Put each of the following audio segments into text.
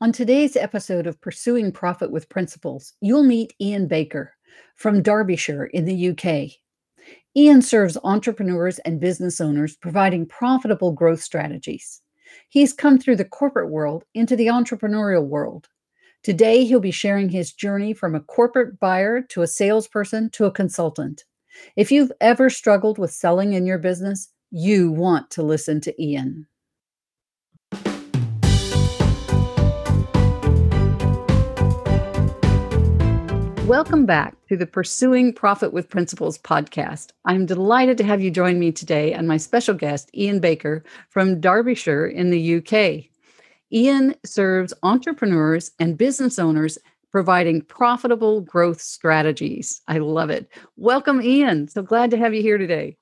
On today's episode of Pursuing Profit with Principles, you'll meet Ian Baker from Derbyshire in the UK. Ian serves entrepreneurs and business owners, providing profitable growth strategies. He's come through the corporate world into the entrepreneurial world. Today, he'll be sharing his journey from a corporate buyer to a salesperson to a consultant. If you've ever struggled with selling in your business, you want to listen to Ian. Welcome back to the Pursuing Profit with Principles podcast. I'm delighted to have you join me today and my special guest, Ian Baker from Derbyshire in the UK. Ian serves entrepreneurs and business owners providing profitable growth strategies. I love it. Welcome, Ian. So glad to have you here today.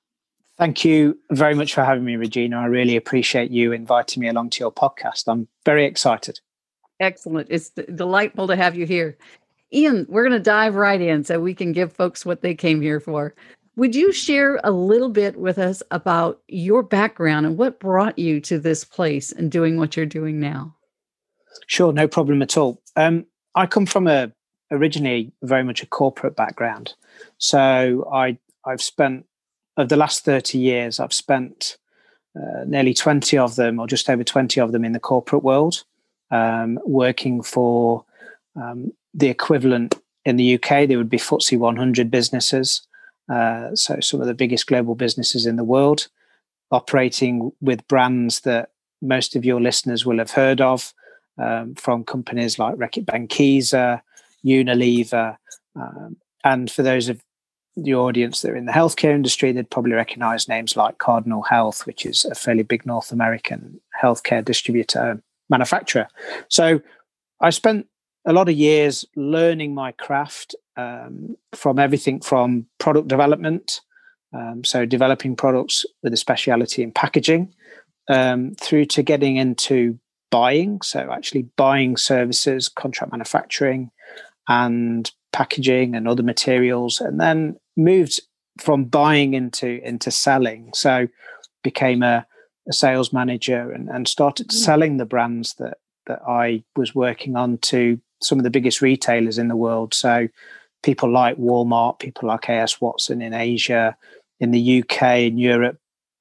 Thank you very much for having me, Regina. I really appreciate you inviting me along to your podcast. I'm very excited. Excellent. It's delightful to have you here. Ian, we're going to dive right in so we can give folks what they came here for. Would you share a little bit with us about your background and what brought you to this place and doing what you're doing now? Sure, no problem at all. Um, I come from a originally very much a corporate background, so I I've spent of the last thirty years I've spent uh, nearly twenty of them, or just over twenty of them, in the corporate world, um, working for um, the equivalent in the UK, there would be FTSE 100 businesses. Uh, so some of the biggest global businesses in the world, operating with brands that most of your listeners will have heard of, um, from companies like Reckitt Benckiser, Unilever, um, and for those of the audience that are in the healthcare industry, they'd probably recognize names like Cardinal Health, which is a fairly big North American healthcare distributor manufacturer. So I spent a lot of years learning my craft um, from everything from product development, um, so developing products with a speciality in packaging, um, through to getting into buying, so actually buying services, contract manufacturing, and packaging and other materials, and then moved from buying into into selling. So became a, a sales manager and, and started mm. selling the brands that that I was working on to some of the biggest retailers in the world. So people like Walmart, people like AS Watson in Asia, in the UK, in Europe,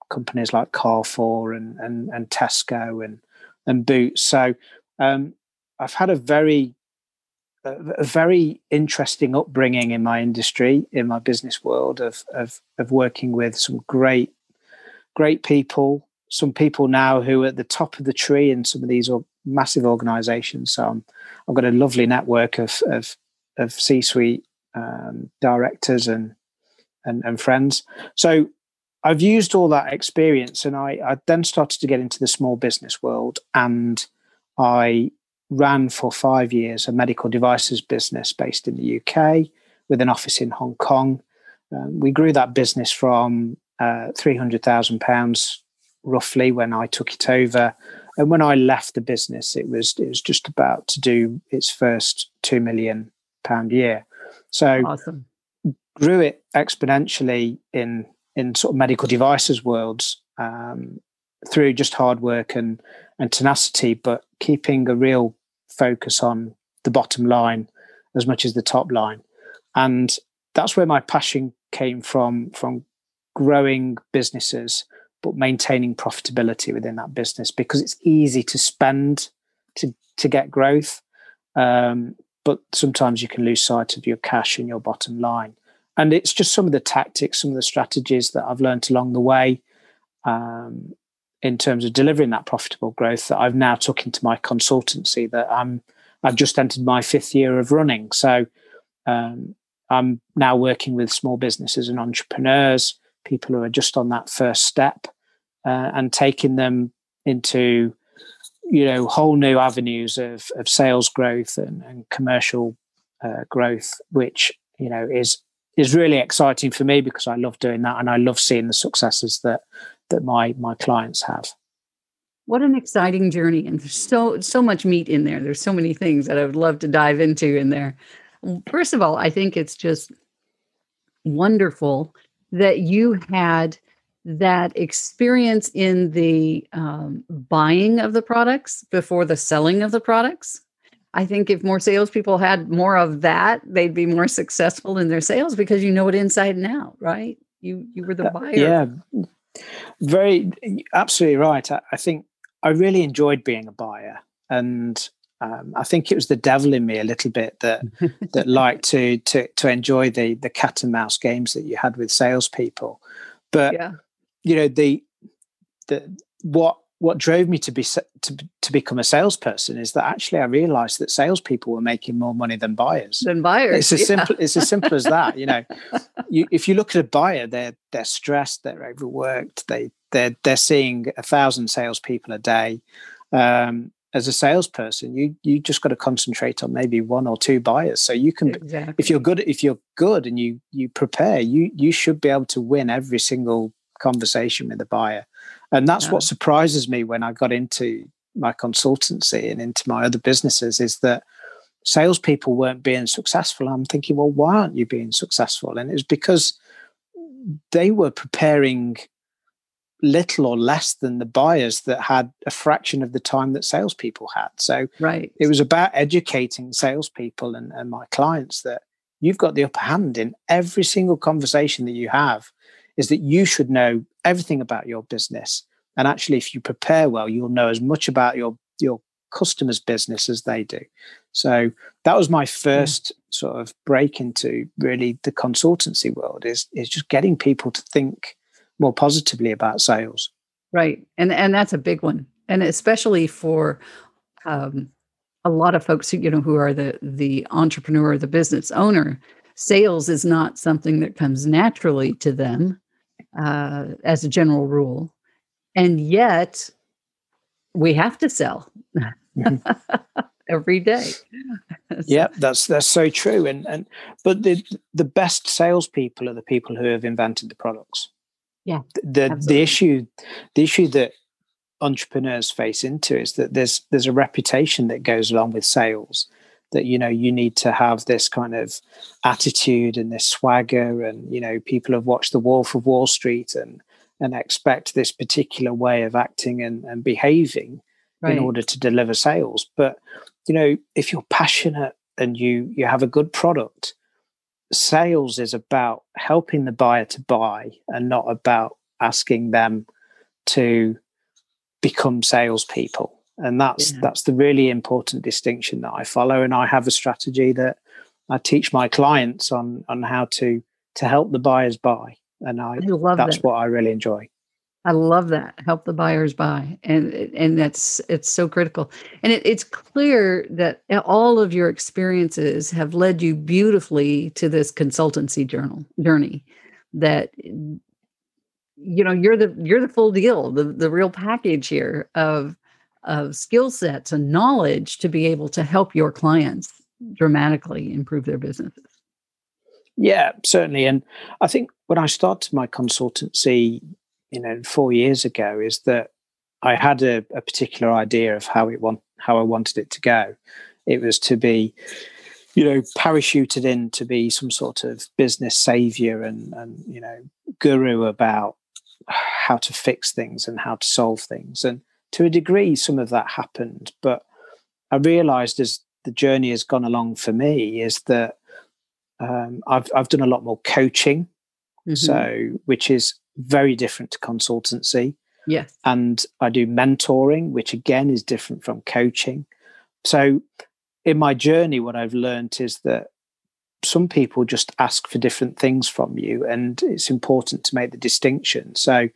companies like Carrefour and and, and Tesco and and Boots. So um, I've had a very a very interesting upbringing in my industry, in my business world of of of working with some great great people, some people now who are at the top of the tree in some of these massive organizations. So I'm, I've got a lovely network of of, of C-suite um, directors and, and and friends. So I've used all that experience, and I, I then started to get into the small business world, and I ran for five years a medical devices business based in the UK with an office in Hong Kong. Um, we grew that business from uh, three hundred thousand pounds roughly when I took it over and when I left the business, it was it was just about to do its first two million pound year. So awesome. grew it exponentially in in sort of medical devices worlds um, through just hard work and and tenacity, but keeping a real focus on the bottom line as much as the top line. And that's where my passion came from from growing businesses but maintaining profitability within that business because it's easy to spend to to get growth, um, but sometimes you can lose sight of your cash and your bottom line. And it's just some of the tactics, some of the strategies that I've learned along the way um, in terms of delivering that profitable growth that I've now took into my consultancy. That I'm I've just entered my fifth year of running, so um, I'm now working with small businesses and entrepreneurs, people who are just on that first step uh, and taking them into you know whole new avenues of, of sales growth and, and commercial uh, growth which you know is is really exciting for me because I love doing that and I love seeing the successes that that my my clients have. What an exciting journey and there's so so much meat in there. There's so many things that I would love to dive into in there. First of all, I think it's just wonderful that you had that experience in the um, buying of the products before the selling of the products. I think if more salespeople had more of that, they'd be more successful in their sales because you know it inside and out, right? You you were the buyer. Yeah, very absolutely right. I, I think I really enjoyed being a buyer, and um, I think it was the devil in me a little bit that that liked to to to enjoy the the cat and mouse games that you had with salespeople. But yeah. You know the the what what drove me to be to to become a salesperson is that actually I realized that salespeople were making more money than buyers. Than buyers. It's as yeah. simple it's as simple as that. You know, you, if you look at a buyer, they're they're stressed, they're overworked, they they're they're seeing a thousand salespeople a day. Um, as a salesperson, you you just got to concentrate on maybe one or two buyers. So you can, exactly. if you're good, if you're good and you you prepare, you you should be able to win every single conversation with the buyer. And that's yeah. what surprises me when I got into my consultancy and into my other businesses is that salespeople weren't being successful. I'm thinking, well, why aren't you being successful? And it was because they were preparing little or less than the buyers that had a fraction of the time that salespeople had. So right. it was about educating salespeople and, and my clients that you've got the upper hand in every single conversation that you have is that you should know everything about your business. And actually, if you prepare well, you'll know as much about your your customers' business as they do. So that was my first mm. sort of break into really the consultancy world is is just getting people to think more positively about sales. Right, and and that's a big one, and especially for um, a lot of folks who you know who are the the entrepreneur, the business owner. Sales is not something that comes naturally to them uh, as a general rule. And yet, we have to sell mm-hmm. every day. yeah, that's that's so true. And and but the the best salespeople are the people who have invented the products. Yeah, the absolutely. the issue the issue that entrepreneurs face into is that there's there's a reputation that goes along with sales that you know you need to have this kind of attitude and this swagger and you know people have watched the wolf of wall street and and expect this particular way of acting and, and behaving right. in order to deliver sales but you know if you're passionate and you you have a good product sales is about helping the buyer to buy and not about asking them to become salespeople and that's yeah. that's the really important distinction that I follow. And I have a strategy that I teach my clients on on how to to help the buyers buy, and I, I love that's that. what I really enjoy. I love that help the buyers buy, and and that's it's so critical. And it, it's clear that all of your experiences have led you beautifully to this consultancy journal journey. That you know you're the you're the full deal, the the real package here of of skill sets and knowledge to be able to help your clients dramatically improve their businesses. Yeah, certainly. And I think when I started my consultancy, you know, four years ago, is that I had a, a particular idea of how it want how I wanted it to go. It was to be, you know, parachuted in to be some sort of business savior and and you know guru about how to fix things and how to solve things. And to a degree, some of that happened. But I realized as the journey has gone along for me is that um, I've, I've done a lot more coaching. Mm-hmm. So, which is very different to consultancy. Yes. And I do mentoring, which again is different from coaching. So, in my journey, what I've learned is that some people just ask for different things from you, and it's important to make the distinction. So,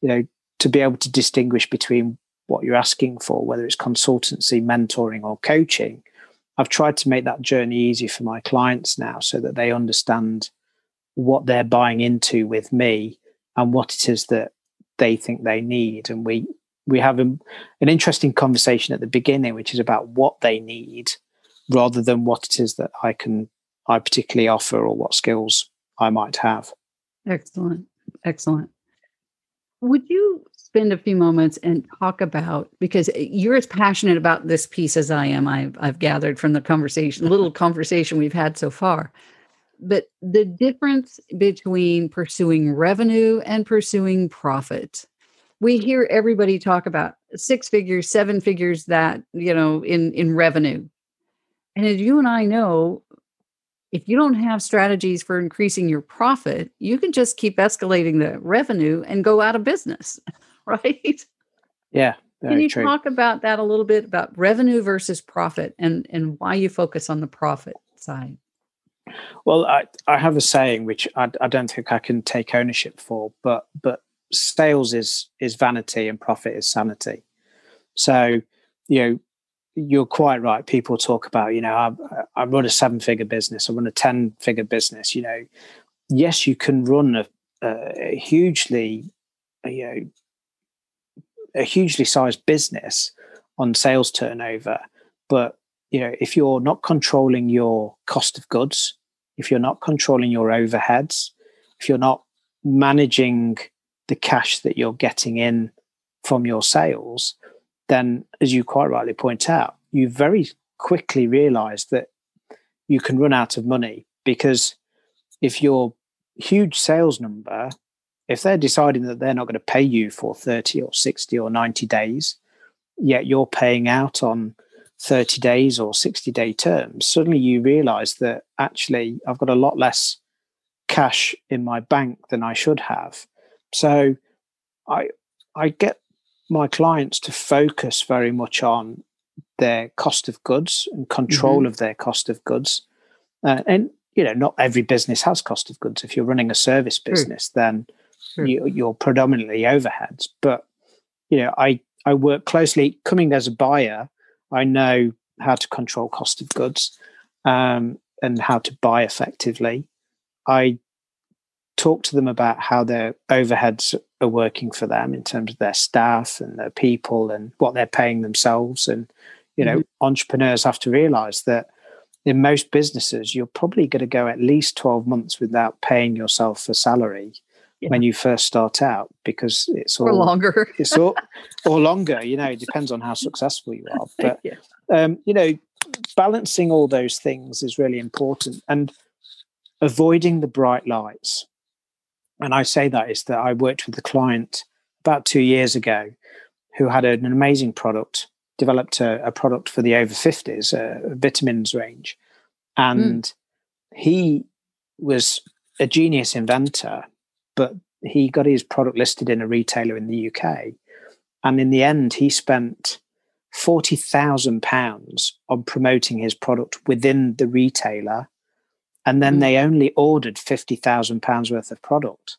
you know, to be able to distinguish between what you're asking for, whether it's consultancy, mentoring, or coaching, I've tried to make that journey easy for my clients now so that they understand what they're buying into with me and what it is that they think they need. And we we have a, an interesting conversation at the beginning, which is about what they need rather than what it is that I can I particularly offer or what skills I might have. Excellent. Excellent. Would you spend a few moments and talk about because you're as passionate about this piece as I am. I've, I've gathered from the conversation, little conversation we've had so far. but the difference between pursuing revenue and pursuing profit. We hear everybody talk about six figures, seven figures that, you know, in in revenue. And as you and I know, if you don't have strategies for increasing your profit, you can just keep escalating the revenue and go out of business, right? Yeah. Can you true. talk about that a little bit about revenue versus profit and and why you focus on the profit side? Well, I, I have a saying which I, I don't think I can take ownership for, but but sales is is vanity and profit is sanity. So, you know, you're quite right. People talk about, you know, I, I run a seven figure business, I run a 10 figure business. You know, yes, you can run a, a hugely, you know, a hugely sized business on sales turnover, but you know, if you're not controlling your cost of goods, if you're not controlling your overheads, if you're not managing the cash that you're getting in from your sales, then, as you quite rightly point out, you very quickly realize that you can run out of money because if your huge sales number, if they're deciding that they're not going to pay you for 30 or 60 or 90 days, yet you're paying out on 30 days or 60 day terms, suddenly you realize that actually I've got a lot less cash in my bank than I should have. So I I get my clients to focus very much on their cost of goods and control mm-hmm. of their cost of goods. Uh, and you know, not every business has cost of goods. If you're running a service business, True. then True. You, you're predominantly overheads. But you know, I I work closely coming as a buyer. I know how to control cost of goods um, and how to buy effectively. I talk to them about how their overheads are working for them in terms of their staff and their people and what they're paying themselves. And, you know, mm-hmm. entrepreneurs have to realize that in most businesses, you're probably going to go at least 12 months without paying yourself a salary yeah. when you first start out because it's all or longer. it's all or longer, you know, it depends on how successful you are. But, yeah. um, you know, balancing all those things is really important and avoiding the bright lights and I say that is that I worked with a client about two years ago who had an amazing product, developed a, a product for the over 50s, a, a vitamins range. And mm. he was a genius inventor, but he got his product listed in a retailer in the UK. And in the end, he spent £40,000 on promoting his product within the retailer and then mm. they only ordered fifty thousand pounds worth of product.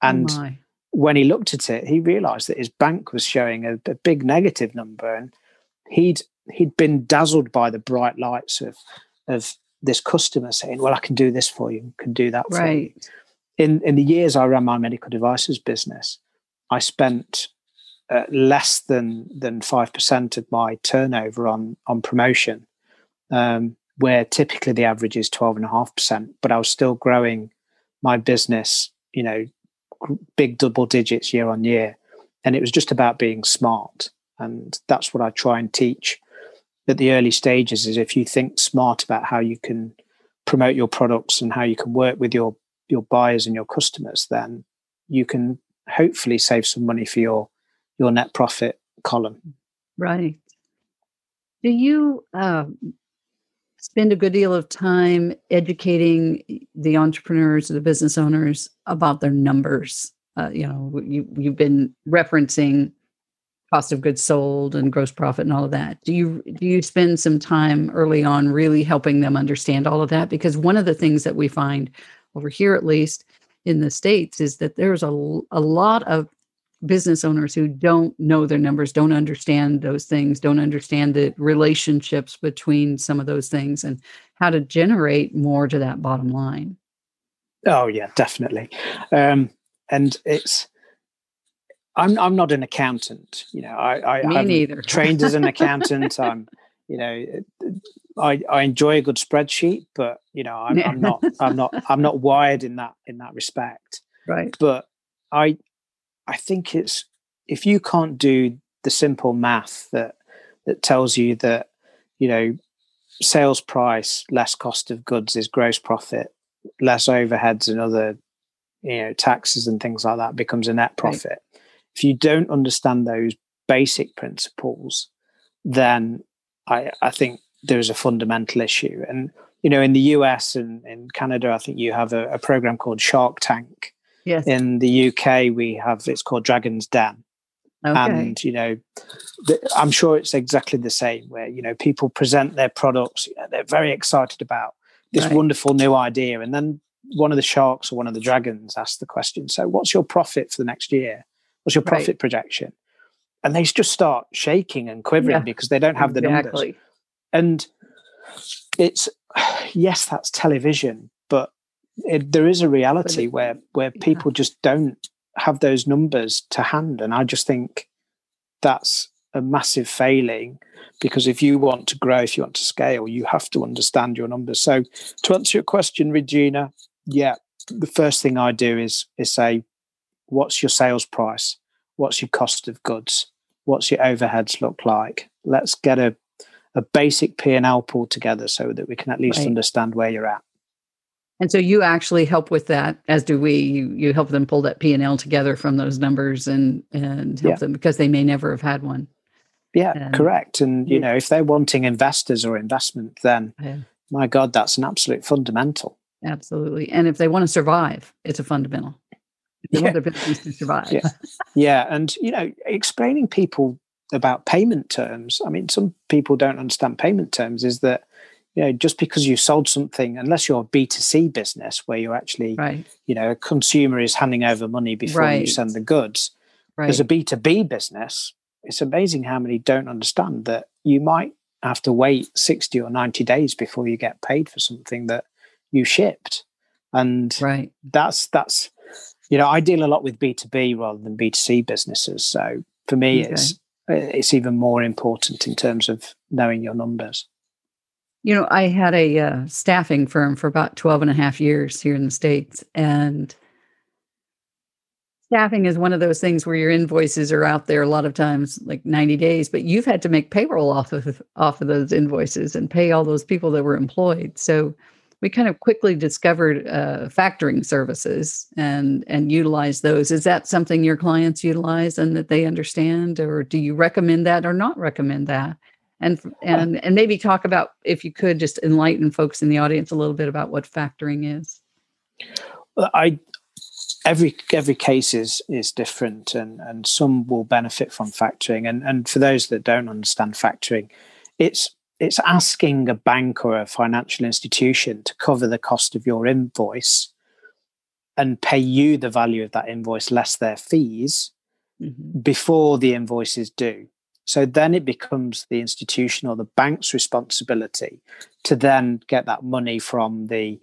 Oh and oh when he looked at it, he realised that his bank was showing a, a, big negative number, and he'd he'd been dazzled by the bright lights of of this customer saying, "Well, I can do this for you, can do that for right. you." In in the years I ran my medical devices business, I spent uh, less than than five percent of my turnover on on promotion. Um, where typically the average is 12.5%, but I was still growing my business, you know, big double digits year on year. And it was just about being smart. And that's what I try and teach at the early stages is if you think smart about how you can promote your products and how you can work with your your buyers and your customers, then you can hopefully save some money for your your net profit column. Right. Do you uh, spend a good deal of time educating the entrepreneurs, or the business owners about their numbers. Uh, you know, you you've been referencing cost of goods sold and gross profit and all of that. Do you do you spend some time early on really helping them understand all of that? Because one of the things that we find over here, at least in the states, is that there's a a lot of business owners who don't know their numbers, don't understand those things, don't understand the relationships between some of those things and how to generate more to that bottom line. Oh yeah, definitely. Um, and it's I'm I'm not an accountant, you know. I, I Me neither. trained as an accountant. I'm, you know, I I enjoy a good spreadsheet, but you know, I'm, I'm not I'm not I'm not wired in that in that respect. Right. But I I think it's if you can't do the simple math that that tells you that you know sales price less cost of goods is gross profit less overheads and other you know taxes and things like that becomes a net profit. Right. If you don't understand those basic principles, then I, I think there's a fundamental issue. And you know, in the US and in Canada, I think you have a, a program called Shark Tank. Yes. In the UK, we have it's called Dragon's Den. Okay. And you know, the, I'm sure it's exactly the same. Where you know people present their products, you know, they're very excited about this right. wonderful new idea, and then one of the sharks or one of the dragons asks the question, "So, what's your profit for the next year? What's your profit right. projection?" And they just start shaking and quivering yeah. because they don't have the exactly. numbers. And it's yes, that's television, but it, there is a reality where where people yeah. just don't have those numbers to hand. And I just think that's a massive failing because if you want to grow, if you want to scale, you have to understand your numbers. So to answer your question, Regina, yeah, the first thing I do is is say, what's your sales price? What's your cost of goods? What's your overheads look like? Let's get a, a basic P and L pulled together so that we can at least right. understand where you're at. And so you actually help with that, as do we. You you help them pull that P and L together from those numbers and and help yeah. them because they may never have had one. Yeah, and, correct. And you yeah. know, if they're wanting investors or investment, then yeah. my God, that's an absolute fundamental. Absolutely. And if they want to survive, it's a fundamental. If they want their business to survive. Yeah. yeah. And you know, explaining people about payment terms. I mean, some people don't understand payment terms, is that you know, just because you sold something, unless you're a B2C business where you're actually, right. you know, a consumer is handing over money before right. you send the goods. Right. As a B2B business, it's amazing how many don't understand that you might have to wait 60 or 90 days before you get paid for something that you shipped. And right. that's, that's, you know, I deal a lot with B2B rather than B2C businesses. So for me, okay. it's, it's even more important in terms of knowing your numbers. You know, I had a uh, staffing firm for about 12 and a half years here in the States. And staffing is one of those things where your invoices are out there a lot of times, like 90 days, but you've had to make payroll off of off of those invoices and pay all those people that were employed. So we kind of quickly discovered uh, factoring services and and utilize those. Is that something your clients utilize and that they understand, or do you recommend that or not recommend that? and and and maybe talk about if you could just enlighten folks in the audience a little bit about what factoring is i every every case is is different and and some will benefit from factoring and and for those that don't understand factoring it's it's asking a bank or a financial institution to cover the cost of your invoice and pay you the value of that invoice less their fees mm-hmm. before the invoice is due so then it becomes the institution or the bank's responsibility to then get that money from the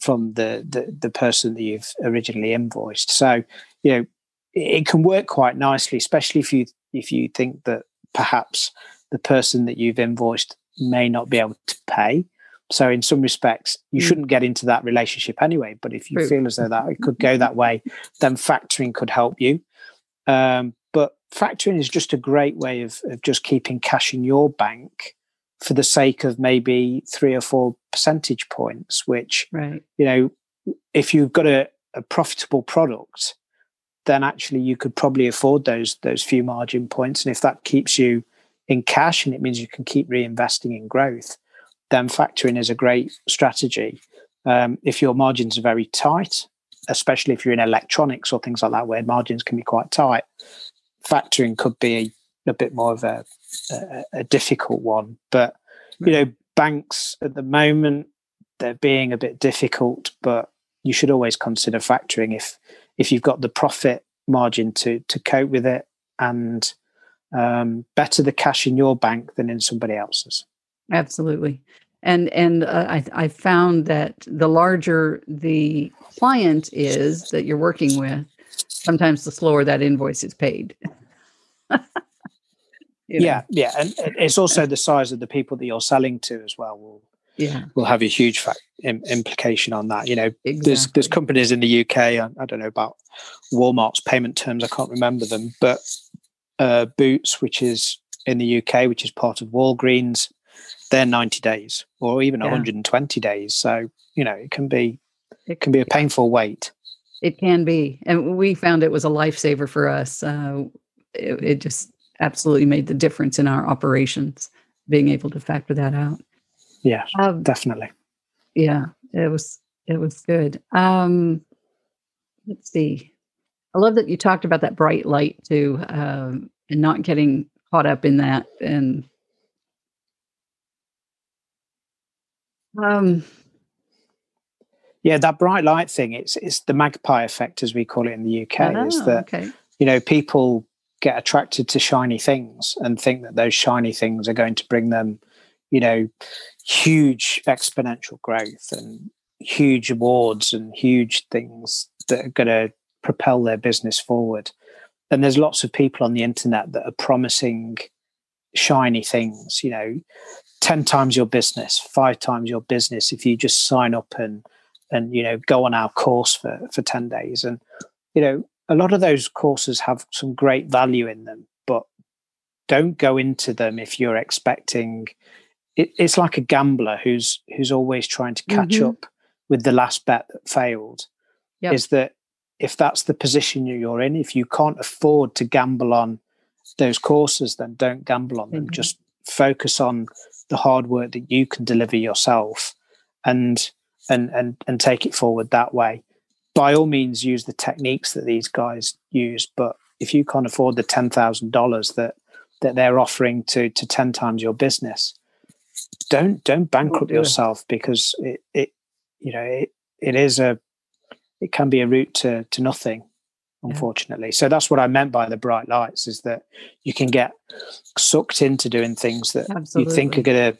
from the, the, the person that you've originally invoiced. So you know it can work quite nicely, especially if you if you think that perhaps the person that you've invoiced may not be able to pay. So in some respects, you mm. shouldn't get into that relationship anyway. But if you True. feel as though that it could go that way, then factoring could help you. Um, but factoring is just a great way of, of just keeping cash in your bank for the sake of maybe three or four percentage points, which, right. you know, if you've got a, a profitable product, then actually you could probably afford those those few margin points. And if that keeps you in cash and it means you can keep reinvesting in growth, then factoring is a great strategy. Um, if your margins are very tight, especially if you're in electronics or things like that, where margins can be quite tight, factoring could be a, a bit more of a, a, a, difficult one. But you know, banks at the moment they're being a bit difficult, but you should always consider factoring if if you've got the profit margin to to cope with it and um, better the cash in your bank than in somebody else's. Absolutely. And and uh, I I found that the larger the client is that you're working with, sometimes the slower that invoice is paid. yeah, yeah, and it's also the size of the people that you're selling to as well will yeah will have a huge fact, Im, implication on that. You know, exactly. there's there's companies in the UK. I, I, don't know about Walmart's payment terms. I can't remember them, but uh, Boots, which is in the UK, which is part of Walgreens, they're 90 days or even yeah. 120 days. So you know, it can be it can be a painful wait. It can be, and we found it was a lifesaver for us. Uh, it, it just absolutely made the difference in our operations, being able to factor that out. Yeah, um, definitely. Yeah, it was it was good. Um, let's see. I love that you talked about that bright light too, um, and not getting caught up in that. And um, yeah, that bright light thing. It's it's the magpie effect, as we call it in the UK. Oh, is that okay. you know people get attracted to shiny things and think that those shiny things are going to bring them, you know, huge exponential growth and huge awards and huge things that are going to propel their business forward. And there's lots of people on the internet that are promising shiny things, you know, 10 times your business, five times your business if you just sign up and and you know go on our course for for 10 days and you know a lot of those courses have some great value in them, but don't go into them if you're expecting. It, it's like a gambler who's who's always trying to catch mm-hmm. up with the last bet that failed. Yep. Is that if that's the position you're in, if you can't afford to gamble on those courses, then don't gamble on them. Mm-hmm. Just focus on the hard work that you can deliver yourself, and and and and take it forward that way by all means use the techniques that these guys use but if you can't afford the $10,000 that that they're offering to to 10 times your business don't don't bankrupt yourself because it, it you know it, it is a it can be a route to to nothing unfortunately yeah. so that's what i meant by the bright lights is that you can get sucked into doing things that Absolutely. you think are going to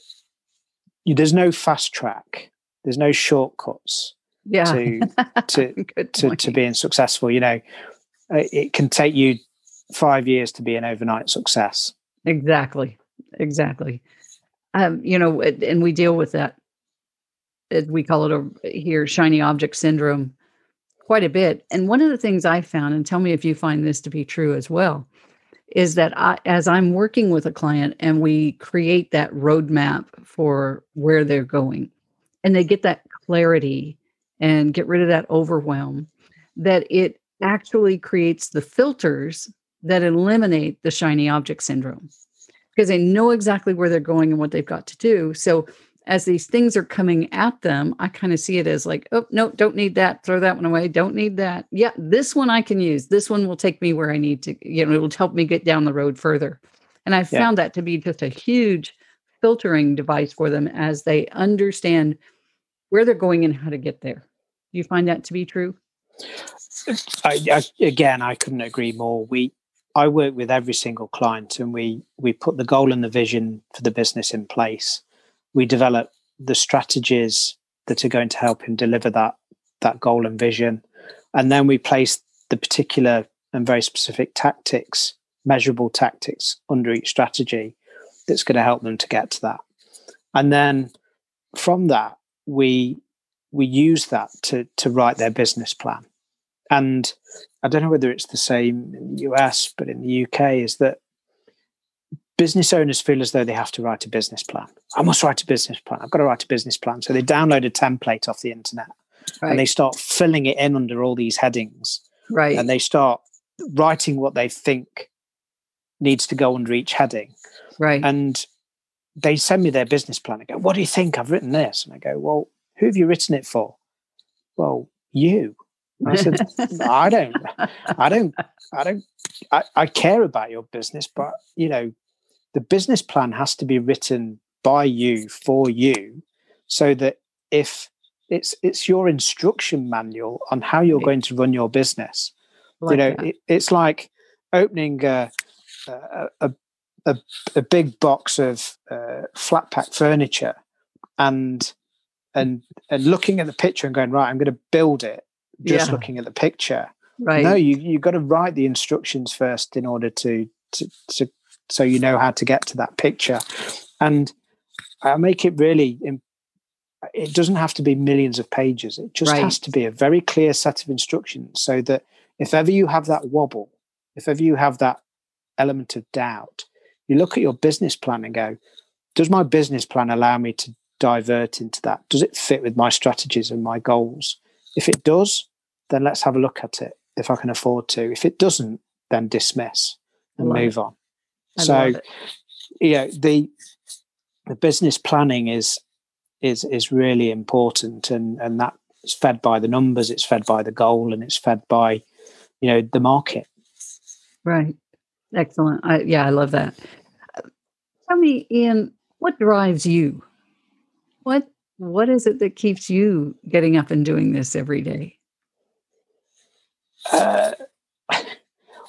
there's no fast track there's no shortcuts yeah. to to to, to being successful. You know, it can take you five years to be an overnight success. Exactly, exactly. Um, you know, and we deal with that. We call it a, here shiny object syndrome quite a bit. And one of the things I found, and tell me if you find this to be true as well, is that I, as I'm working with a client and we create that roadmap for where they're going, and they get that clarity and get rid of that overwhelm, that it actually creates the filters that eliminate the shiny object syndrome because they know exactly where they're going and what they've got to do. So as these things are coming at them, I kind of see it as like, oh, no, don't need that. Throw that one away. Don't need that. Yeah, this one I can use. This one will take me where I need to, you know, it will help me get down the road further. And yeah. found that to be just a huge filtering device for them as they understand where they're going and how to get there. Do you find that to be true? I, I, again, I couldn't agree more. We, I work with every single client, and we we put the goal and the vision for the business in place. We develop the strategies that are going to help him deliver that that goal and vision, and then we place the particular and very specific tactics, measurable tactics under each strategy that's going to help them to get to that. And then from that, we we use that to to write their business plan. And I don't know whether it's the same in the US, but in the UK, is that business owners feel as though they have to write a business plan. I must write a business plan. I've got to write a business plan. So they download a template off the internet right. and they start filling it in under all these headings. Right. And they start writing what they think needs to go under each heading. Right. And they send me their business plan and go, What do you think? I've written this. And I go, Well, who have you written it for? Well, you. I said, I don't, I don't, I don't, I, I care about your business, but you know, the business plan has to be written by you for you so that if it's it's your instruction manual on how you're going to run your business. Like you know it, it's like opening a, a, a, a, a big box of uh, flat pack furniture and and and looking at the picture and going right i'm going to build it just yeah. looking at the picture. Right. no you you've got to write the instructions first in order to, to to so you know how to get to that picture and i make it really it doesn't have to be millions of pages it just right. has to be a very clear set of instructions so that if ever you have that wobble if ever you have that element of doubt you look at your business plan and go does my business plan allow me to divert into that? Does it fit with my strategies and my goals? If it does, then let's have a look at it if I can afford to. If it doesn't, then dismiss and move on. I so, yeah, the the business planning is is is really important, and and that's fed by the numbers, it's fed by the goal, and it's fed by you know the market. Right. Excellent. I, yeah, I love that. Tell me, Ian, what drives you? What What is it that keeps you getting up and doing this every day? Uh,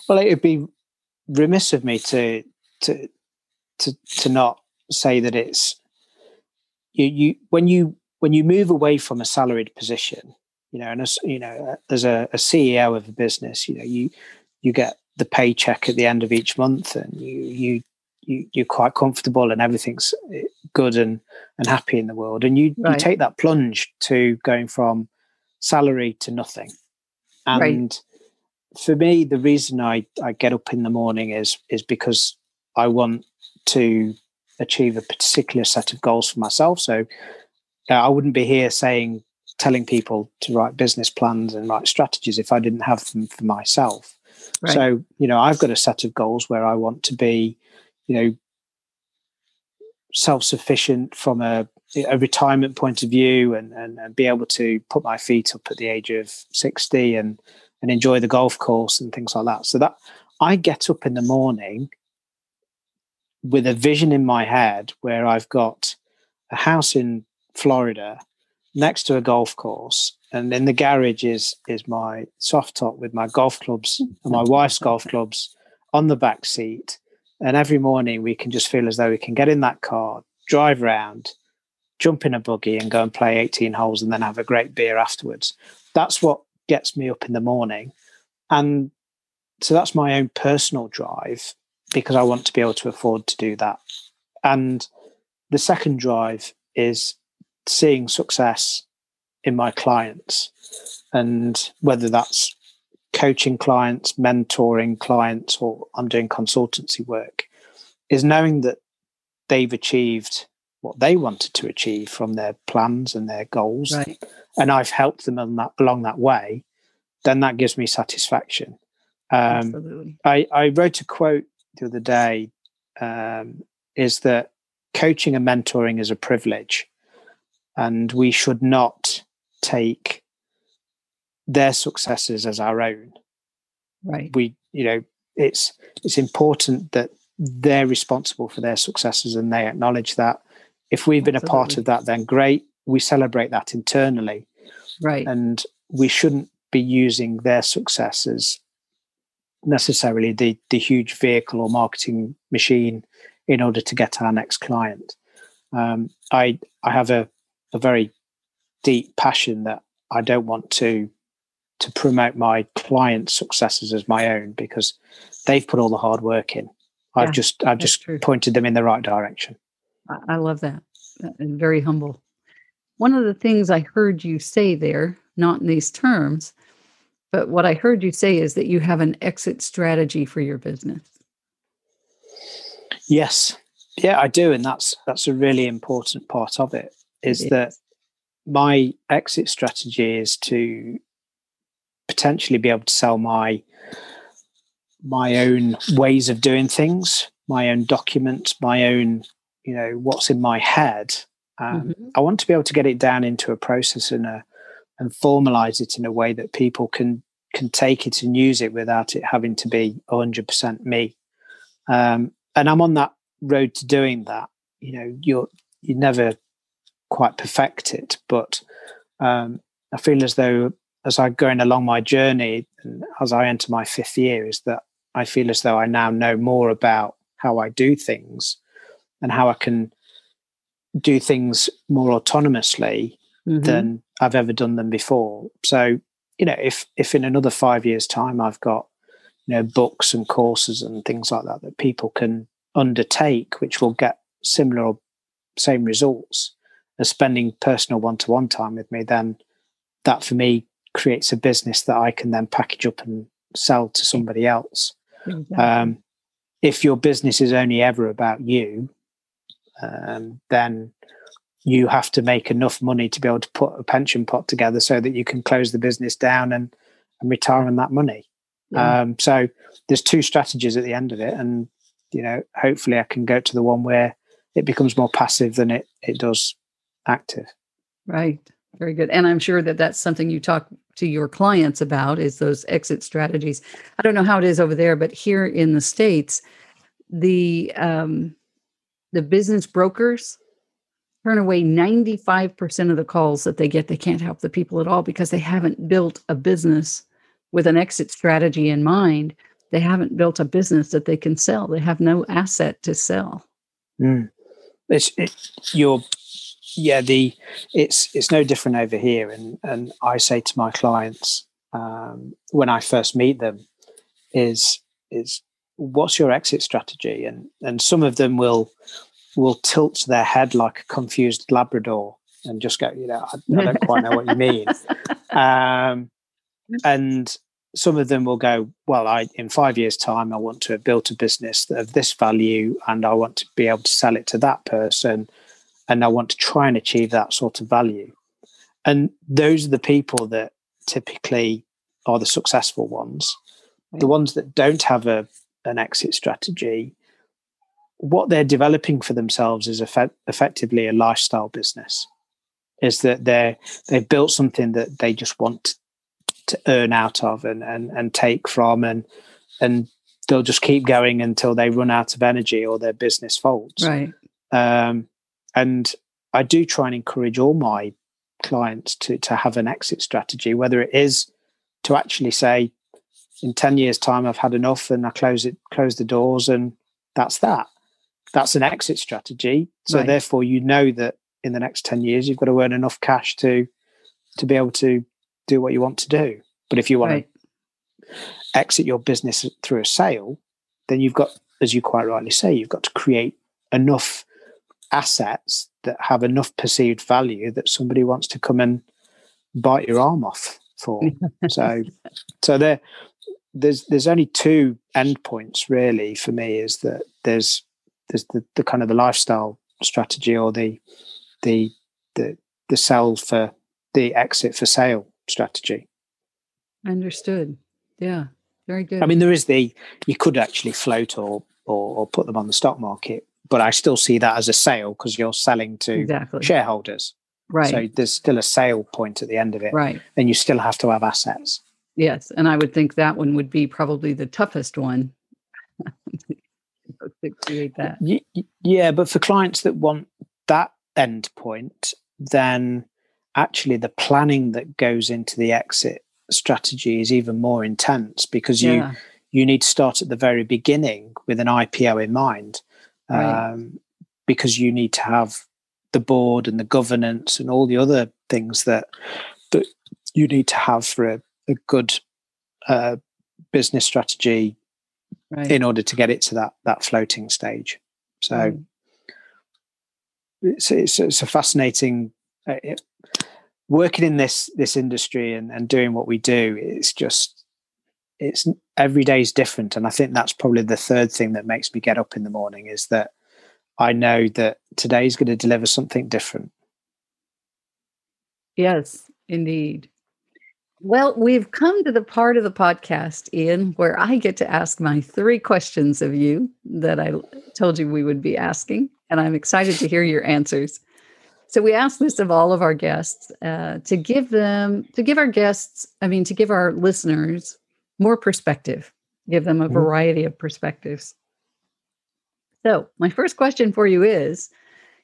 well, it would be remiss of me to to to to not say that it's you you when you when you move away from a salaried position, you know, and as you know, as a, a CEO of a business, you know, you you get the paycheck at the end of each month, and you you you you're quite comfortable, and everything's eh, good and and happy in the world, and you Right. you take that plunge to going from salary to nothing, Right. and for me, the reason I, I get up in the morning is is because I want to achieve a particular set of goals for myself. So uh, I wouldn't be here saying telling people to write business plans and write strategies if I didn't have them for myself. Right. So you know, I've got a set of goals where I want to be, you know, self sufficient from a a retirement point of view and, and and be able to put my feet up at the age of 60 and and enjoy the golf course and things like that. So that I get up in the morning with a vision in my head where I've got a house in Florida next to a golf course, and in the garage is is my soft top with my golf clubs and my wife's golf clubs on the back seat. And every morning we can just feel as though we can get in that car, drive around, jump in a buggy, and go and play 18 holes, and then have a great beer afterwards. That's what gets me up in the morning, and so that's my own personal drive because I want to be able to afford to do that. And the second drive is seeing success in my clients, and whether that's coaching clients, mentoring clients, or I'm doing consultancy work, is knowing that they've achieved what they wanted to achieve from their plans and their goals, right. and I've helped them on that, along that way, then that gives me satisfaction. Um, Absolutely. I, I wrote a quote the other day um, is that coaching and mentoring is a privilege, and we should not take their successes as our own. Right. We, you know, it's it's important that they're responsible for their successes and they acknowledge that. If we've been a part of that, then great. We celebrate that internally, Right. and we shouldn't be using their successes necessarily the the huge vehicle or marketing machine in order to get our next client. Um, I I have a a very deep passion that I don't want to to promote my clients' successes as my own because they've put all the hard work in. I've Yeah, just I've just true. pointed them in the right direction. I, love that. And very humble. One of the things I heard you say there, not in these terms, but what I heard you say is that you have an exit strategy for your business. Yes, yeah, I do, and that's that's a really important part of it. Is It that my exit strategy is to potentially be able to sell my my own ways of doing things, my own documents, my own you know what's in my head. Um, Mhm. I want to be able to get it down into a process and a and formalize it in a way that people can can take it and use it without it having to be 100% me. Um, and I'm on that road to doing that. You know, you're you never quite perfect it, but um, I feel as though as I'm going along my journey and as I enter my fifth year, is that I feel as though I now know more about how I do things and how I can do things more autonomously Mhm. than I've ever done them before. So, you know, if if in another five years' time I've got, you know, books and courses and things like that that people can undertake, which will get similar or same results as spending personal one-to-one time with me, then that for me creates a business that I can then package up and sell to somebody else. Exactly. Um, if your business is only ever about you, um, then you have to make enough money to be able to put a pension pot together so that you can close the business down and, and retire on that money. Yeah. Um, so there's two strategies at the end of it, and you know, hopefully, I can go to the one where it becomes more passive than it it does active. Right. Very good. And I'm sure that that's something you talk to your clients about is those exit strategies. I don't know how it is over there, but here in the states, the um, the business brokers turn away 95% of the calls that they get. They can't help the people at all because they haven't built a business with an exit strategy in mind. They haven't built a business that they can sell. They have no asset to sell. Mm. It's it, you're yeah the it's it's no different over here and and i say to my clients um, when i first meet them is is what's your exit strategy and and some of them will will tilt their head like a confused labrador and just go you know i, I don't quite know what you mean um, and some of them will go well i in five years time i want to have built a business of this value and i want to be able to sell it to that person and I want to try and achieve that sort of value. And those are the people that typically are the successful ones. Right. The ones that don't have a an exit strategy, what they're developing for themselves is effect- effectively a lifestyle business. Is that they're they've built something that they just want to earn out of and and, and take from and and they'll just keep going until they run out of energy or their business folds. Right. Um, and I do try and encourage all my clients to to have an exit strategy, whether it is to actually say, in 10 years' time, I've had enough and I close it, close the doors, and that's that. That's an exit strategy. So right. therefore, you know that in the next 10 years, you've got to earn enough cash to to be able to do what you want to do. But if you want right. to exit your business through a sale, then you've got, as you quite rightly say, you've got to create enough assets that have enough perceived value that somebody wants to come and bite your arm off for. so, so there, there's there's only two endpoints really for me. Is that there's there's the, the kind of the lifestyle strategy or the the the the sell for the exit for sale strategy. Understood. Yeah, very good. I mean, there is the you could actually float or or, or put them on the stock market but I still see that as a sale because you're selling to exactly. shareholders. Right. So there's still a sale point at the end of it. Right. And you still have to have assets. Yes. And I would think that one would be probably the toughest one to create that. Yeah. But for clients that want that end point, then actually the planning that goes into the exit strategy is even more intense because you yeah. you need to start at the very beginning with an IPO in mind right. um, because you need to have the board and the governance and all the other things that that you need to have for a, a good uh, business strategy right. in order to get it to that that floating stage. So right. it's, it's, it's a fascinating. Uh, it, working in this this industry and, and doing what we do it's just it's every day is different and i think that's probably the third thing that makes me get up in the morning is that i know that today is going to deliver something different yes indeed well we've come to the part of the podcast ian where i get to ask my three questions of you that i told you we would be asking and i'm excited to hear your answers so we ask this of all of our guests uh, to give them to give our guests i mean to give our listeners more perspective, give them a mm-hmm. variety of perspectives. So, my first question for you is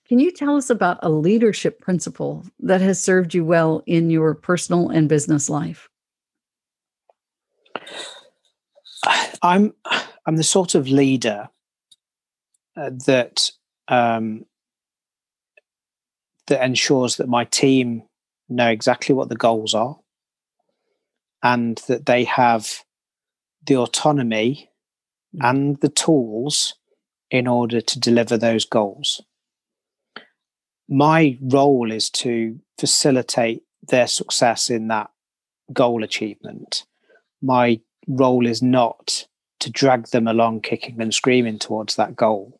Can you tell us about a leadership principle that has served you well in your personal and business life? I'm I'm the sort of leader uh, that um, that ensures that my team know exactly what the goals are and that they have the autonomy mm. and the tools in order to deliver those goals. My role is to facilitate their success in that goal achievement. My role is not to drag them along kicking and screaming towards that goal.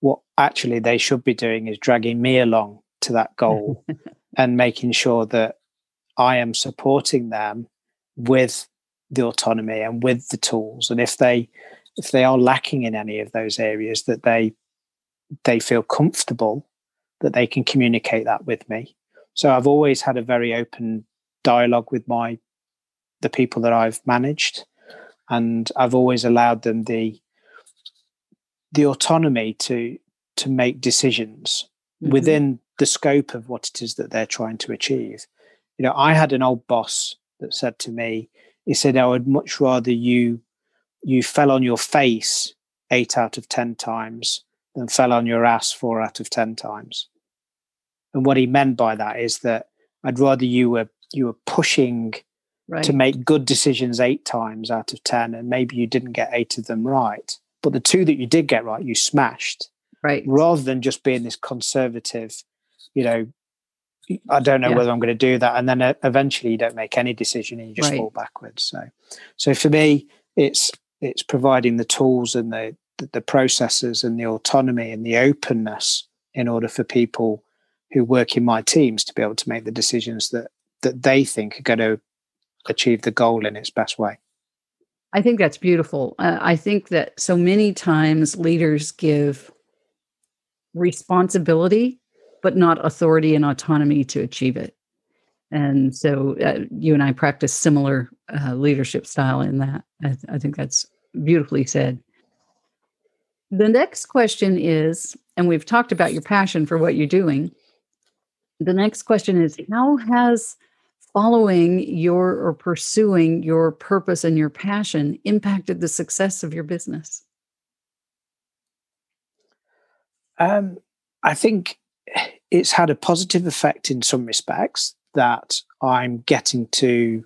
What actually they should be doing is dragging me along to that goal and making sure that I am supporting them with the autonomy and with the tools. And if they if they are lacking in any of those areas, that they they feel comfortable that they can communicate that with me. So I've always had a very open dialogue with my the people that I've managed, and I've always allowed them the the autonomy to to make decisions mm-hmm. within the scope of what it is that they're trying to achieve. You know, I had an old boss that said to me, he said, I would much rather you you fell on your face eight out of ten times than fell on your ass four out of ten times. And what he meant by that is that I'd rather you were you were pushing right. to make good decisions eight times out of ten, and maybe you didn't get eight of them right. But the two that you did get right, you smashed. Right. Rather than just being this conservative, you know, I don't know yeah. whether I'm going to do that, and then uh, eventually you don't make any decision and you just right. fall backwards. So, so for me, it's it's providing the tools and the the processes and the autonomy and the openness in order for people who work in my teams to be able to make the decisions that that they think are going to achieve the goal in its best way. I think that's beautiful. Uh, I think that so many times leaders give responsibility, but not authority and autonomy to achieve it. And so uh, you and I practice similar uh, leadership style in that. I, I think that's beautifully said. The next question is, and we've talked about your passion for what you're doing. The next question is How has following your or pursuing your purpose and your passion impacted the success of your business? Um, I think it's had a positive effect in some respects that I'm getting to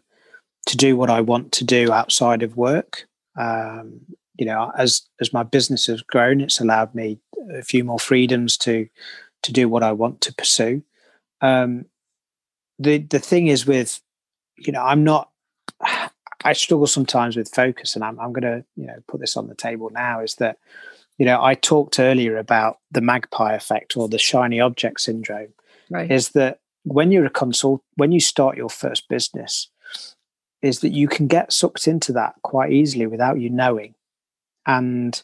to do what I want to do outside of work. Um, you know, as as my business has grown, it's allowed me a few more freedoms to to do what I want to pursue. Um, the the thing is with, you know, I'm not. I struggle sometimes with focus, and I'm I'm going to you know put this on the table now. Is that you know I talked earlier about the magpie effect or the shiny object syndrome. Right. Is that when you're a consult when you start your first business, is that you can get sucked into that quite easily without you knowing and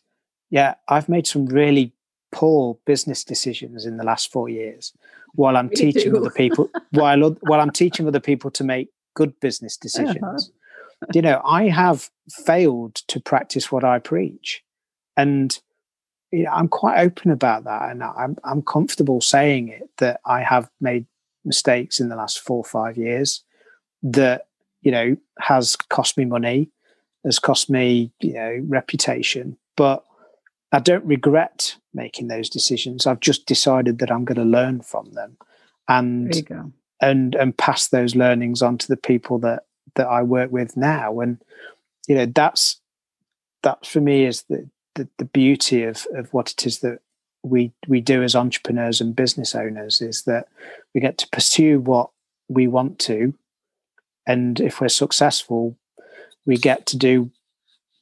yeah, I've made some really poor business decisions in the last four years while I'm teaching other people while while I'm teaching other people to make good business uh-huh. decisions. Uh-huh. You know, I have failed to practice what I preach. And you know, I'm quite open about that and I'm I'm comfortable saying it that I have made mistakes in the last four or five years that, you know, has cost me money has cost me, you know, reputation. But I don't regret making those decisions. I've just decided that I'm going to learn from them, and and and pass those learnings on to the people that that I work with now. And you know, that's that for me is the the, the beauty of of what it is that we we do as entrepreneurs and business owners is that we get to pursue what we want to and if we're successful we get to do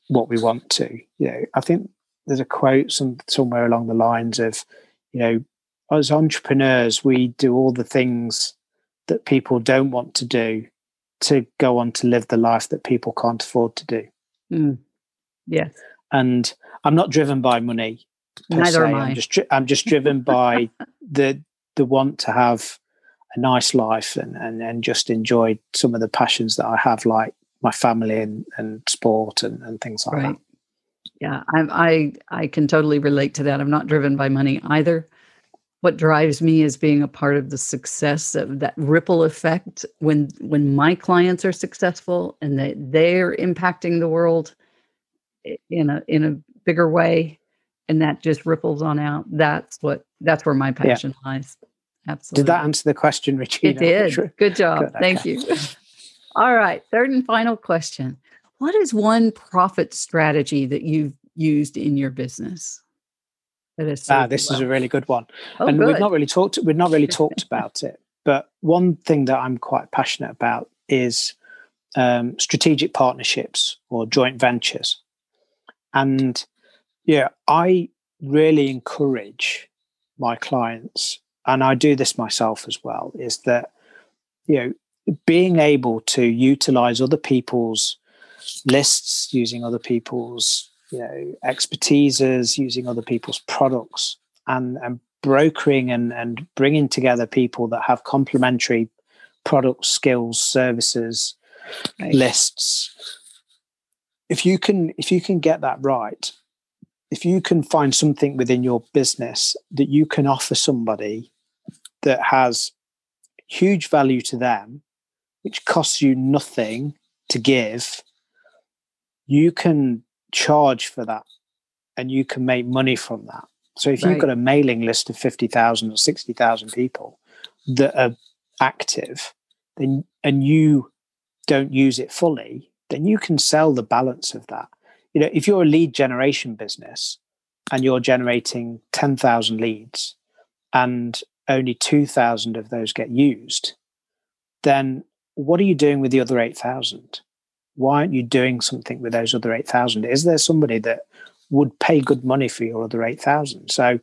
what we want to. You know, I think there's a quote some, somewhere along the lines of, you know, as entrepreneurs, we do all the things that people don't want to do to go on to live the life that people can't afford to do. Mm. Yes. And I'm not driven by money. Neither se. am I. I'm just, I'm just driven by the the want to have a nice life and, and and just enjoy some of the passions that I have, like my family and, and sport and, and things like right. that. Yeah, I, I I can totally relate to that. I'm not driven by money either. What drives me is being a part of the success of that ripple effect when when my clients are successful and they they're impacting the world in a in a bigger way and that just ripples on out. That's what that's where my passion yeah. lies. Absolutely. Did that answer the question, Richie? It did. Good job. Good. Thank you. All right. Third and final question. What is one profit strategy that you've used in your business? That is ah, this well? is a really good one. Oh, and good. we've not really talked we've not really talked about it. But one thing that I'm quite passionate about is um, strategic partnerships or joint ventures. And yeah, I really encourage my clients and I do this myself as well, is that you know being able to utilize other people's lists, using other people's you know expertises, using other people's products, and and brokering and and bringing together people that have complementary products, skills, services, right. lists. If you can if you can get that right, if you can find something within your business that you can offer somebody that has huge value to them, which costs you nothing to give, you can charge for that and you can make money from that. So if right. you've got a mailing list of 50,000 or 60,000 people that are active, then and you don't use it fully, then you can sell the balance of that. You know, if you're a lead generation business and you're generating 10,000 leads and only 2,000 of those get used, then what are you doing with the other 8,000? Why aren't you doing something with those other 8,000? Is there somebody that would pay good money for your other 8,000? So,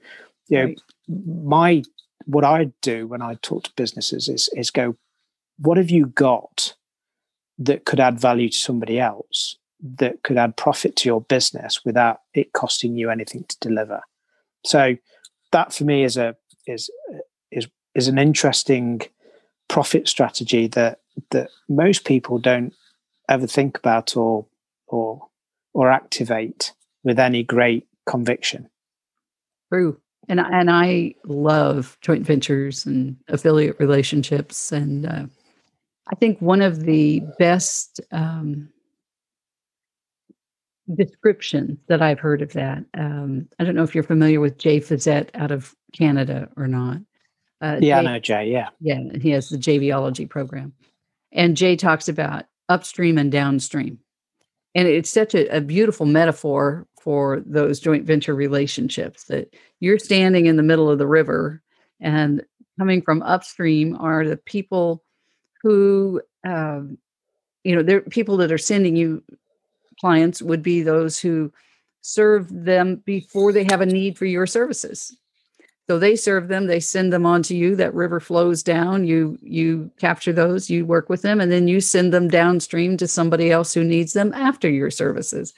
you know, right. my, what I do when I talk to businesses is, is go, what have you got that could add value to somebody else that could add profit to your business without it costing you anything to deliver so that for me is a is is is an interesting profit strategy that that most people don't ever think about or or or activate with any great conviction true and and i love joint ventures and affiliate relationships and uh, I think one of the best um, descriptions that I've heard of that. Um, I don't know if you're familiar with Jay Fiset out of Canada or not. Uh, yeah, Jay, I know Jay. Yeah, yeah, he has the JVology program, and Jay talks about upstream and downstream, and it's such a, a beautiful metaphor for those joint venture relationships that you're standing in the middle of the river, and coming from upstream are the people who um, you know they're people that are sending you clients would be those who serve them before they have a need for your services so they serve them they send them on to you that river flows down you you capture those you work with them and then you send them downstream to somebody else who needs them after your services.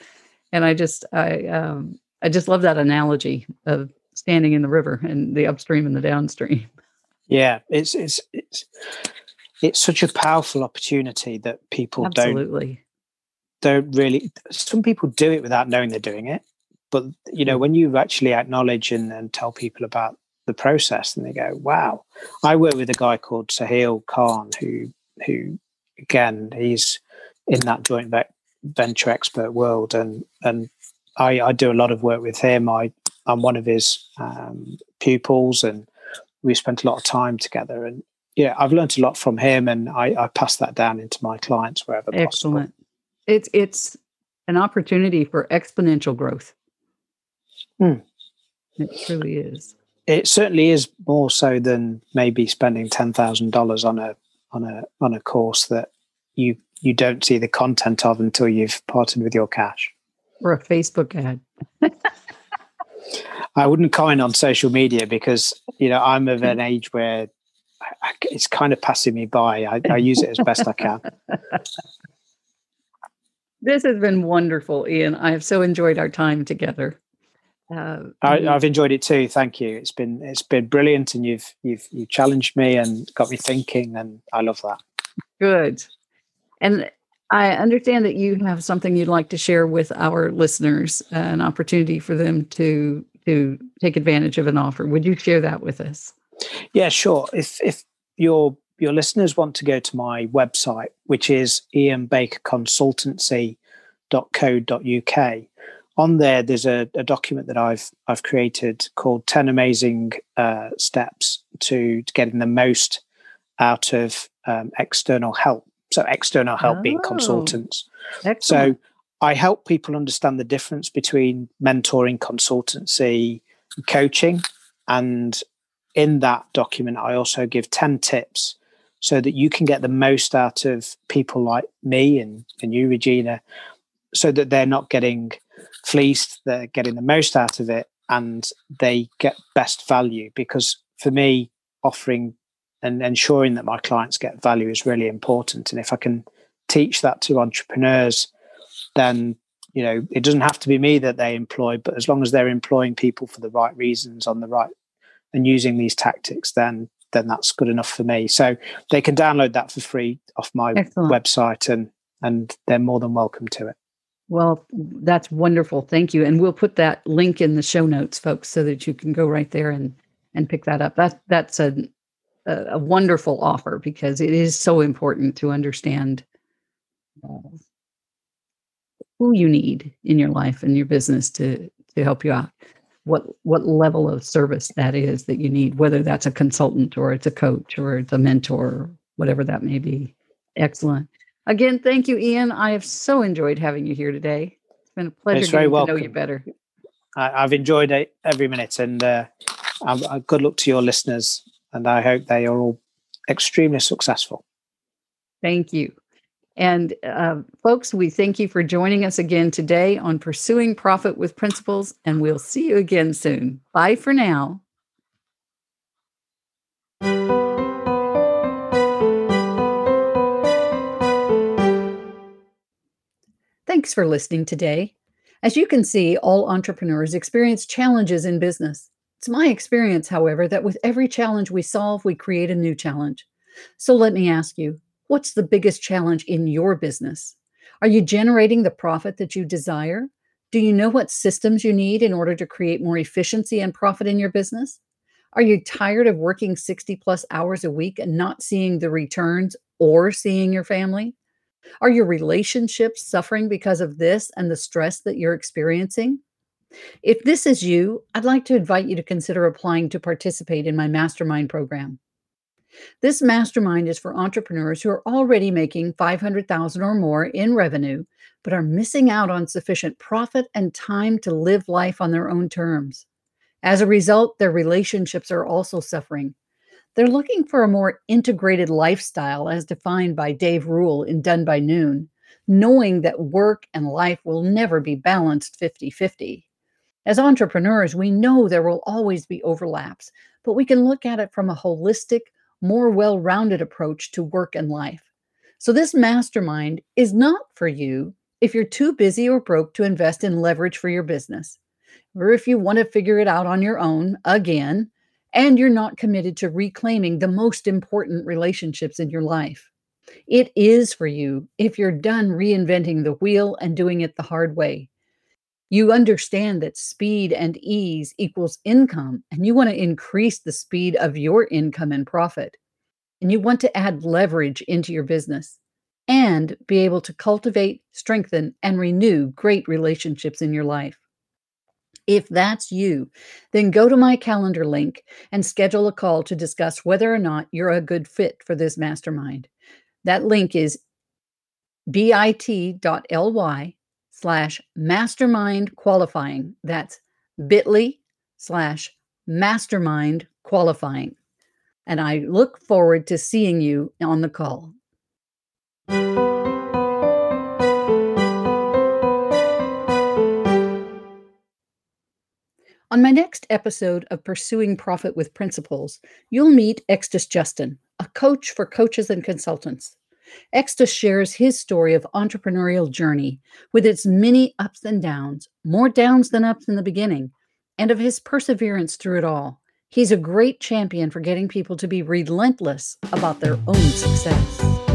And i just i um i just love that analogy of standing in the river and the upstream and the downstream. Yeah it's it's it's it's such a powerful opportunity that people Absolutely. don't don't really some people do it without knowing they're doing it but you know mm. when you actually acknowledge and, and tell people about the process and they go wow i work with a guy called sahil khan who who again he's in that joint venture expert world and and i i do a lot of work with him i i'm one of his um, pupils and we spent a lot of time together and yeah, I've learned a lot from him, and I, I pass that down into my clients wherever Excellent. possible. It's it's an opportunity for exponential growth. Hmm. It truly is. It certainly is more so than maybe spending ten thousand dollars on a on a on a course that you you don't see the content of until you've parted with your cash. Or a Facebook ad. I wouldn't comment on social media because you know I'm of an age where I, it's kind of passing me by. I, I use it as best I can. This has been wonderful, Ian. I have so enjoyed our time together. Uh, I, have enjoyed it too. Thank you. It's been it's been brilliant, and you've you've you challenged me and got me thinking, and I love that. Good. And I understand that you have something you'd like to share with our listeners, uh, an opportunity for them to to take advantage of an offer. Would you share that with us? Yeah, sure. If if your your listeners want to go to my website, which is ianbakerconsultancy.co.uk, on there there's a, a, document that I've I've created called 10 amazing uh, steps to, to getting the most out of um, external help. So external help oh, being consultants. Excellent. So I help people understand the difference between mentoring, consultancy, coaching, and in that document, I also give 10 tips so that you can get the most out of people like me and, and you, Regina, so that they're not getting fleeced, they're getting the most out of it and they get best value. Because for me, offering and ensuring that my clients get value is really important. And if I can teach that to entrepreneurs, then you know it doesn't have to be me that they employ, but as long as they're employing people for the right reasons on the right and using these tactics, then then that's good enough for me. So they can download that for free off my Excellent. website and and they're more than welcome to it. Well, that's wonderful. Thank you. And we'll put that link in the show notes, folks, so that you can go right there and and pick that up. That that's a a, wonderful offer because it is so important to understand uh, who you need in your life and your business to to help you out. What what level of service that is that you need, whether that's a consultant or it's a coach or it's a mentor, whatever that may be. Excellent. Again, thank you, Ian. I have so enjoyed having you here today. It's been a pleasure it's getting to know you better. I, have enjoyed it every minute, and uh, good luck to your listeners. And I hope they are all extremely successful. Thank you. And uh, folks, we thank you for joining us again today on Pursuing Profit with Principles, and we'll see you again soon. Bye for now. Thanks for listening today. As you can see, all entrepreneurs experience challenges in business. It's my experience, however, that with every challenge we solve, we create a new challenge. So let me ask you what's the biggest challenge in your business? Are you generating the profit that you desire? Do you know what systems you need in order to create more efficiency and profit in your business? Are you tired of working 60 plus hours a week and not seeing the returns or seeing your family? Are your relationships suffering because of this and the stress that you're experiencing? If this is you, I'd like to invite you to consider applying to participate in my mastermind program. This mastermind is for entrepreneurs who are already making 500,000 or more in revenue but are missing out on sufficient profit and time to live life on their own terms. As a result, their relationships are also suffering they're looking for a more integrated lifestyle as defined by Dave Rule in Done by Noon, knowing that work and life will never be balanced 50 50. As entrepreneurs, we know there will always be overlaps, but we can look at it from a holistic, more well rounded approach to work and life. So, this mastermind is not for you if you're too busy or broke to invest in leverage for your business, or if you want to figure it out on your own again and you're not committed to reclaiming the most important relationships in your life. It is for you if you're done reinventing the wheel and doing it the hard way. You understand that speed and ease equals income, and you want to increase the speed of your income and profit. And you want to add leverage into your business and be able to cultivate, strengthen, and renew great relationships in your life. If that's you, then go to my calendar link and schedule a call to discuss whether or not you're a good fit for this mastermind. That link is bit.ly slash mastermind qualifying. That's bit.ly slash mastermind qualifying. And I look forward to seeing you on the call. On my next episode of Pursuing Profit with Principles, you'll meet Extus Justin, a coach for coaches and consultants. Extus shares his story of entrepreneurial journey with its many ups and downs, more downs than ups in the beginning, and of his perseverance through it all. He's a great champion for getting people to be relentless about their own success.